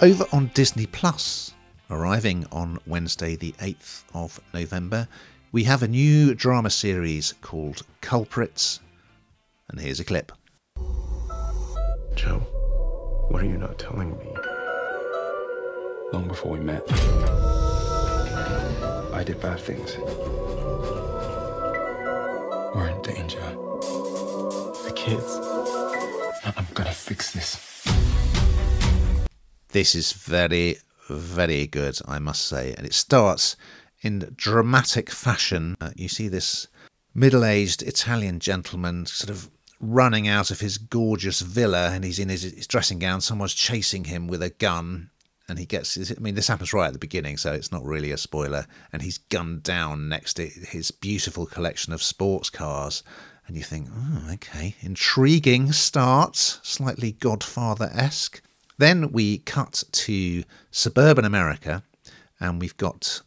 Over on Disney Plus, arriving on Wednesday, the 8th of November, we have a new drama series called Culprits. And here's a clip. Joe, what are you not telling me? Long before we met, I did bad things. We're in danger. The kids. I'm gonna fix this. This is very, very good, I must say. And it starts in dramatic fashion. Uh, you see this middle aged Italian gentleman sort of running out of his gorgeous villa and he's in his, his, dressing gown. Someone's chasing him with a gun. And he gets, I mean, this happens right at the beginning, so it's not really a spoiler. And he's gunned down next to his beautiful collection of sports cars. And you think, oh, okay, intriguing start, slightly Godfather esque. Then we cut to suburban America, and we've got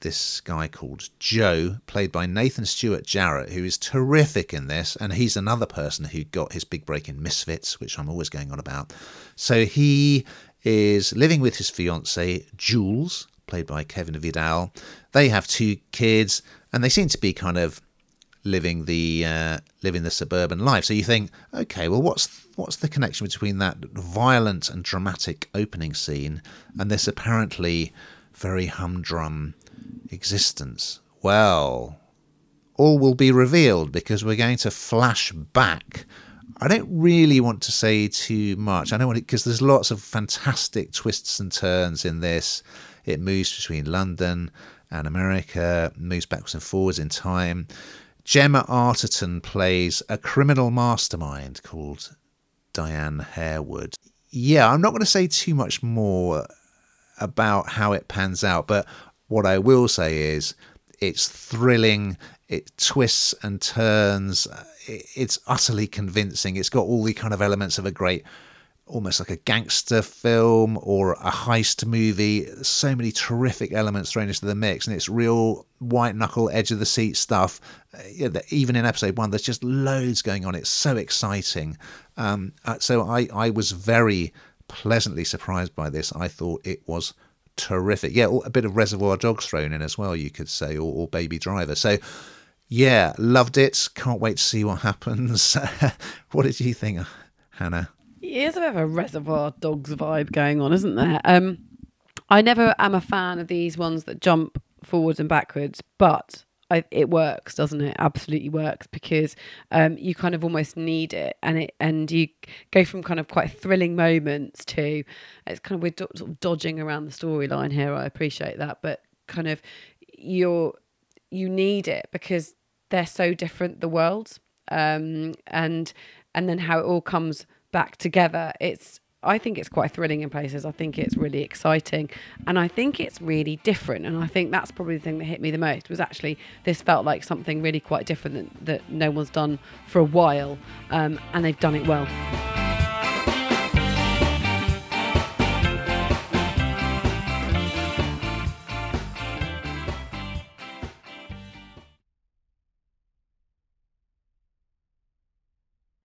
this guy called Joe, played by Nathan Stewart Jarrett, who is terrific in this, and he's another person who got his big break in Misfits, which I'm always going on about. So he is living with his fiancee Jules, played by Kevin Vidal. They have two kids, and they seem to be kind of living the uh, living the suburban life. So you think, okay, well, what's what's the connection between that violent and dramatic opening scene and this apparently very humdrum existence? Well, all will be revealed because we're going to flash back. I don't really want to say too much. I don't want because there's lots of fantastic twists and turns in this. It moves between London and America, moves backwards and forwards in time. Gemma Arterton plays a criminal mastermind called Diane Harewood. Yeah, I'm not going to say too much more about how it pans out, but what I will say is it's thrilling, it twists and turns, it's utterly convincing. It's got all the kind of elements of a great almost like a gangster film or a heist movie. So many terrific elements thrown into the mix, and it's real white knuckle, edge of the seat stuff. Uh, even in episode one, there's just loads going on. It's so exciting. Um, uh, so I, I was very pleasantly surprised by this. I thought it was terrific. Yeah, a bit of Reservoir Dogs thrown in as well, you could say, or, or Baby Driver. So. Yeah, loved it. Can't wait to see what happens. what did you think, Hannah? There's a bit of a Reservoir Dogs vibe going on, isn't there? Um, I never am a fan of these ones that jump forwards and backwards, but I, it works, doesn't it? Absolutely works because um, you kind of almost need it, and it and you go from kind of quite thrilling moments to it's kind of we're do, sort of dodging around the storyline here. I appreciate that, but kind of you're you need it because they're so different the worlds, um, and and then how it all comes back together. It's I think it's quite thrilling in places. I think it's really exciting, and I think it's really different. And I think that's probably the thing that hit me the most was actually this felt like something really quite different that, that no one's done for a while, um, and they've done it well.